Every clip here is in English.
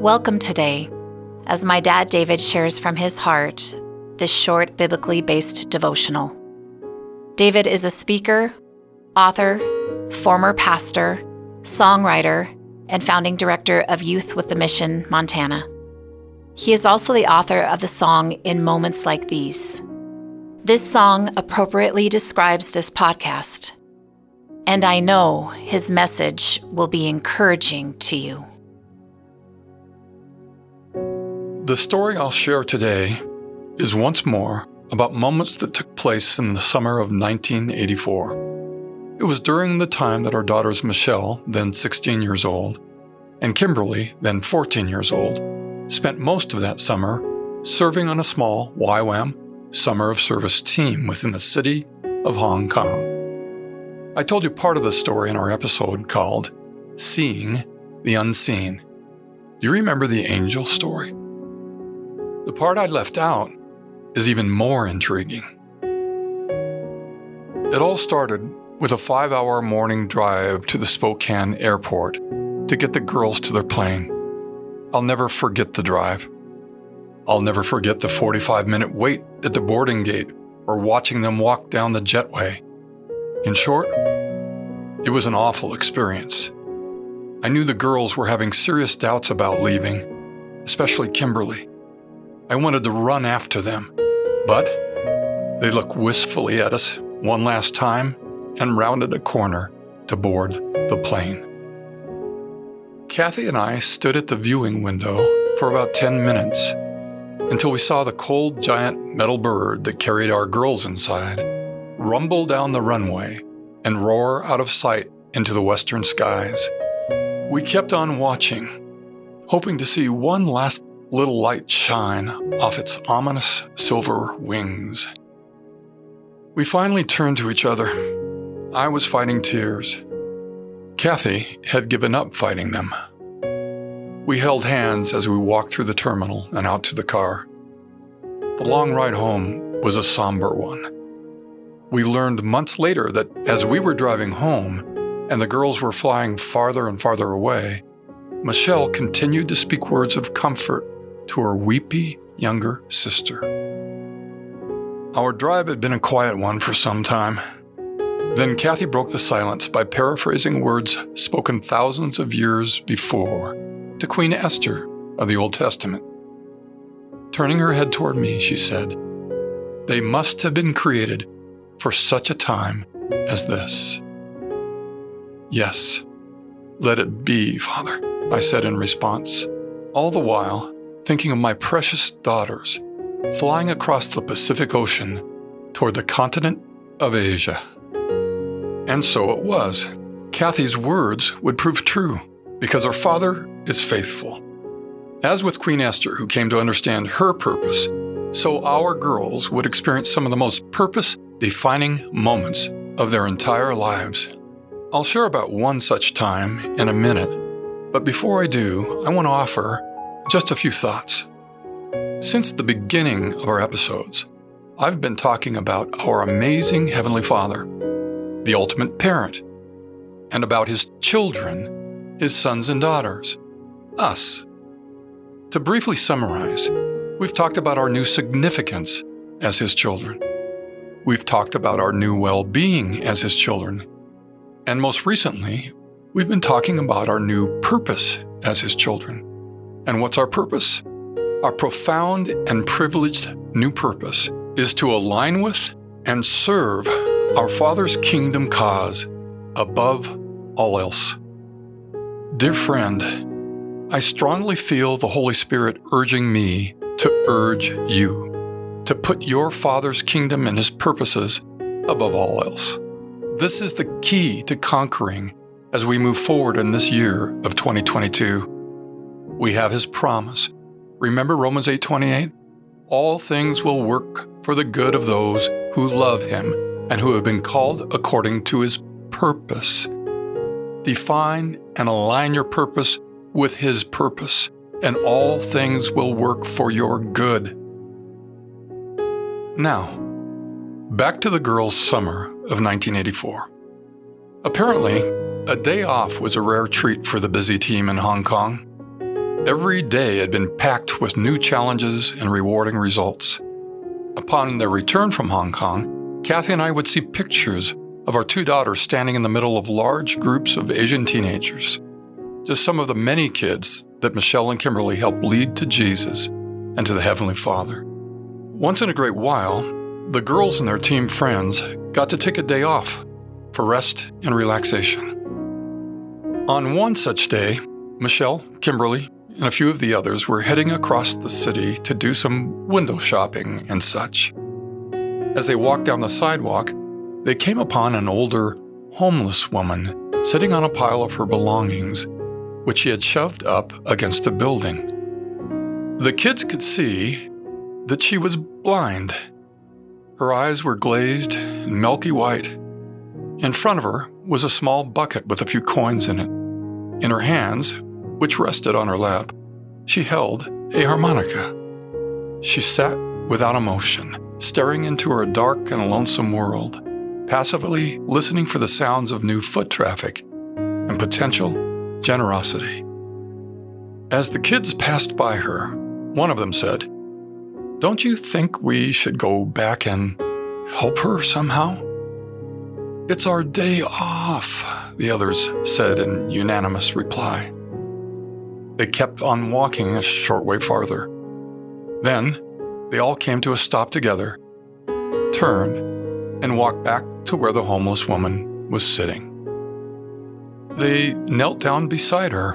Welcome today as my dad David shares from his heart this short biblically based devotional. David is a speaker, author, former pastor, songwriter, and founding director of Youth with a Mission Montana. He is also the author of the song In Moments Like These. This song appropriately describes this podcast, and I know his message will be encouraging to you. The story I'll share today is once more about moments that took place in the summer of 1984. It was during the time that our daughters Michelle, then 16 years old, and Kimberly, then 14 years old, spent most of that summer serving on a small YWAM Summer of Service team within the city of Hong Kong. I told you part of the story in our episode called Seeing the Unseen. Do you remember the angel story? The part I left out is even more intriguing. It all started with a five hour morning drive to the Spokane airport to get the girls to their plane. I'll never forget the drive. I'll never forget the 45 minute wait at the boarding gate or watching them walk down the jetway. In short, it was an awful experience. I knew the girls were having serious doubts about leaving, especially Kimberly. I wanted to run after them, but they looked wistfully at us one last time and rounded a corner to board the plane. Kathy and I stood at the viewing window for about 10 minutes until we saw the cold giant metal bird that carried our girls inside rumble down the runway and roar out of sight into the western skies. We kept on watching, hoping to see one last little light shine off its ominous silver wings. We finally turned to each other. I was fighting tears. Kathy had given up fighting them. We held hands as we walked through the terminal and out to the car. The long ride home was a somber one. We learned months later that as we were driving home and the girls were flying farther and farther away, Michelle continued to speak words of comfort to her weepy younger sister. Our drive had been a quiet one for some time. Then Kathy broke the silence by paraphrasing words spoken thousands of years before to Queen Esther of the Old Testament. Turning her head toward me, she said, They must have been created for such a time as this. Yes, let it be, Father, I said in response, all the while thinking of my precious daughters flying across the Pacific Ocean toward the continent of Asia. And so it was. Kathy's words would prove true because her father is faithful. As with Queen Esther, who came to understand her purpose, so our girls would experience some of the most purpose defining moments of their entire lives. I'll share about one such time in a minute, but before I do, I want to offer just a few thoughts. Since the beginning of our episodes, I've been talking about our amazing Heavenly Father, the ultimate parent, and about His children, His sons and daughters, us. To briefly summarize, we've talked about our new significance as His children. We've talked about our new well being as His children. And most recently, we've been talking about our new purpose as His children. And what's our purpose? Our profound and privileged new purpose is to align with and serve our Father's kingdom cause above all else. Dear friend, I strongly feel the Holy Spirit urging me to urge you to put your Father's kingdom and His purposes above all else. This is the key to conquering as we move forward in this year of 2022 we have his promise. Remember Romans 8:28? All things will work for the good of those who love him and who have been called according to his purpose. Define and align your purpose with his purpose, and all things will work for your good. Now, back to the girls' summer of 1984. Apparently, a day off was a rare treat for the busy team in Hong Kong. Every day had been packed with new challenges and rewarding results. Upon their return from Hong Kong, Kathy and I would see pictures of our two daughters standing in the middle of large groups of Asian teenagers. Just some of the many kids that Michelle and Kimberly helped lead to Jesus and to the Heavenly Father. Once in a great while, the girls and their team friends got to take a day off for rest and relaxation. On one such day, Michelle, Kimberly, and a few of the others were heading across the city to do some window shopping and such. As they walked down the sidewalk, they came upon an older, homeless woman sitting on a pile of her belongings, which she had shoved up against a building. The kids could see that she was blind. Her eyes were glazed and milky white. In front of her was a small bucket with a few coins in it. In her hands, which rested on her lap, she held a harmonica. She sat without emotion, staring into her dark and lonesome world passively listening for the sounds of new foot traffic and potential generosity. As the kids passed by her, one of them said, Don't you think we should go back and help her somehow? It's our day off, the others said in unanimous reply. They kept on walking a short way farther. Then, they all came to a stop together, turned, and walked back to where the homeless woman was sitting. They knelt down beside her,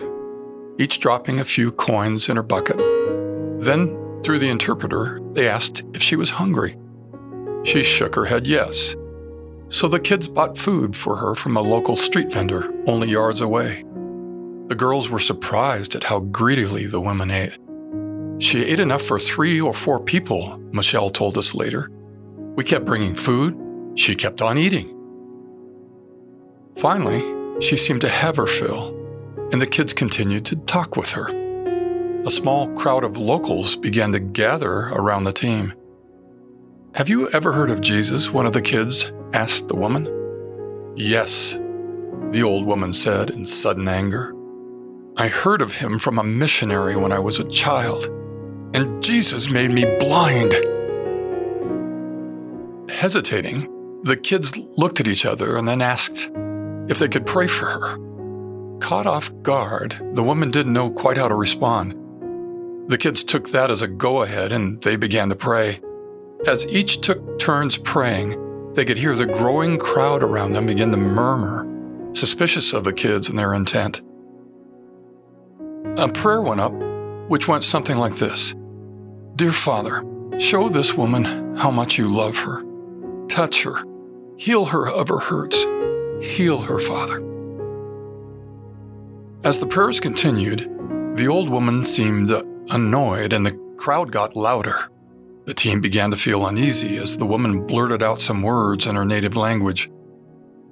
each dropping a few coins in her bucket. Then, through the interpreter, they asked if she was hungry. She shook her head yes. So the kids bought food for her from a local street vendor only yards away. The girls were surprised at how greedily the women ate. She ate enough for three or four people, Michelle told us later. We kept bringing food, she kept on eating. Finally, she seemed to have her fill, and the kids continued to talk with her. A small crowd of locals began to gather around the team. Have you ever heard of Jesus? One of the kids asked the woman. Yes, the old woman said in sudden anger. I heard of him from a missionary when I was a child, and Jesus made me blind. Hesitating, the kids looked at each other and then asked if they could pray for her. Caught off guard, the woman didn't know quite how to respond. The kids took that as a go ahead and they began to pray. As each took turns praying, they could hear the growing crowd around them begin to murmur, suspicious of the kids and their intent. A prayer went up, which went something like this Dear Father, show this woman how much you love her. Touch her Heal her of her hurts. Heal her, Father. As the prayers continued, the old woman seemed annoyed and the crowd got louder. The team began to feel uneasy as the woman blurted out some words in her native language.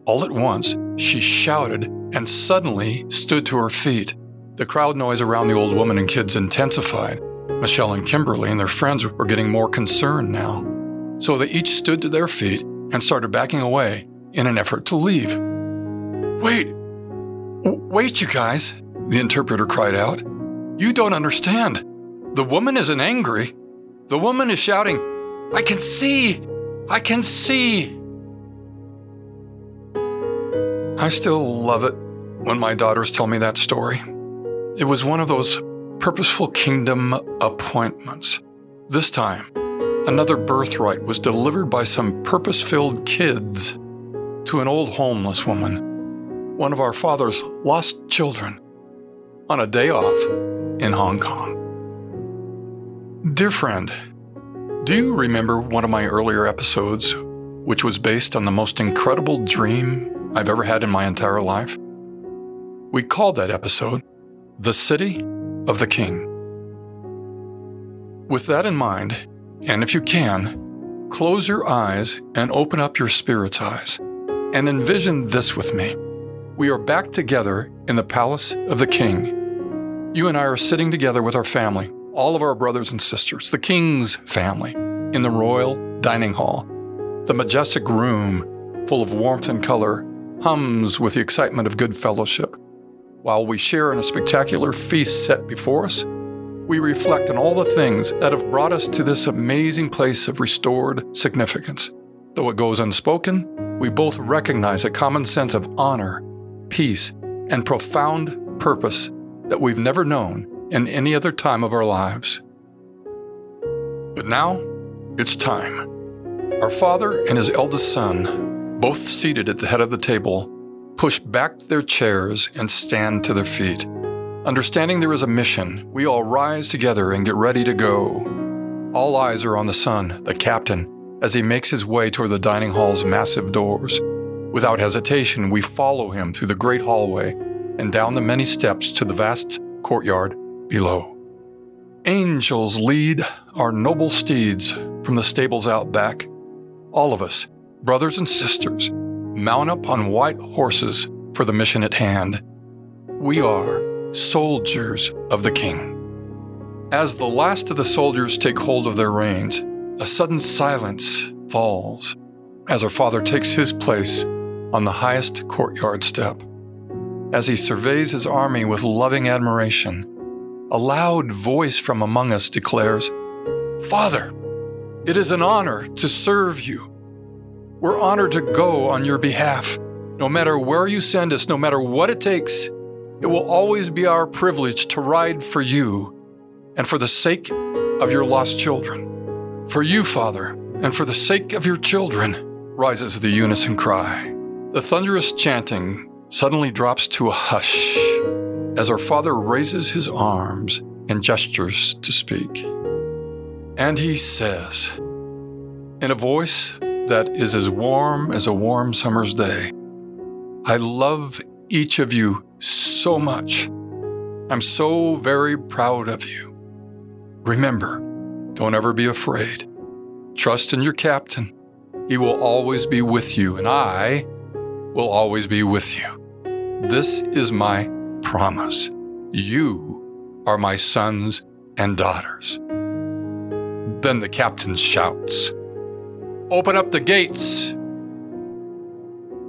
All at once, she shouted and suddenly stood to her feet. The crowd noise around the old woman and kids intensified. Michelle and Kimberly and their friends were getting more concerned now. So they each stood to their feet and started backing away in an effort to leave. Wait! Wait, you guys! The interpreter cried out. You don't understand. The woman isn't angry. The woman is shouting, I can see! I can see! I still love it when my daughters tell me that story. It was one of those purposeful kingdom appointments. This time, Another birthright was delivered by some purpose filled kids to an old homeless woman, one of our father's lost children, on a day off in Hong Kong. Dear friend, do you remember one of my earlier episodes, which was based on the most incredible dream I've ever had in my entire life? We called that episode The City of the King. With that in mind, and if you can, close your eyes and open up your spirit's eyes and envision this with me. We are back together in the palace of the king. You and I are sitting together with our family, all of our brothers and sisters, the king's family, in the royal dining hall. The majestic room, full of warmth and color, hums with the excitement of good fellowship. While we share in a spectacular feast set before us, we reflect on all the things that have brought us to this amazing place of restored significance. Though it goes unspoken, we both recognize a common sense of honor, peace, and profound purpose that we've never known in any other time of our lives. But now, it's time. Our father and his eldest son, both seated at the head of the table, push back their chairs and stand to their feet. Understanding there is a mission, we all rise together and get ready to go. All eyes are on the son, the captain, as he makes his way toward the dining hall's massive doors. Without hesitation, we follow him through the great hallway and down the many steps to the vast courtyard below. Angels lead our noble steeds from the stables out back. All of us, brothers and sisters, mount up on white horses for the mission at hand. We are soldiers of the King. As the last of the soldiers take hold of their reins, a sudden silence falls as our father takes his place on the highest courtyard step. As he surveys his army with loving admiration, a loud voice from among us declares, Father, it is an honor to serve you. We're honored to go on your behalf. No matter where you send us, no matter what it takes, it will always be our privilege to ride for you and for the sake of your lost children. For you, Father, and for the sake of your children, rises the unison cry. The thunderous chanting suddenly drops to a hush as our Father raises his arms and gestures to speak. And he says, in a voice that is as warm as a warm summer's day. I love each of you so much. I'm so very proud of you. Remember, don't ever be afraid. Trust in your captain. He will always be with you, and I will always be with you. This is my promise. You are my sons and daughters. Then the captain shouts, Open up the gates.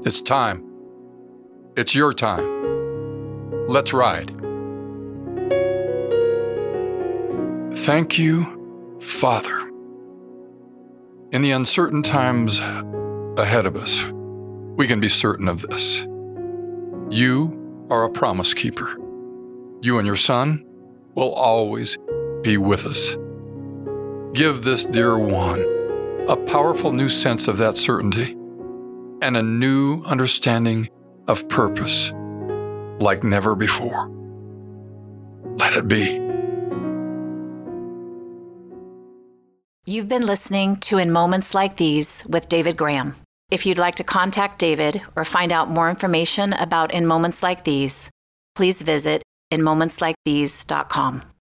It's time. It's your time. Let's ride. Thank you, Father. In the uncertain times ahead of us, we can be certain of this. You are a promise keeper. You and your son will always be with us. Give this dear one a powerful new sense of that certainty and a new understanding of purpose like never before. Let it be. You've been listening to In Moments Like These with David Graham. If you'd like to contact David or find out more information about In Moments Like These, please visit inmomentslikethese.com.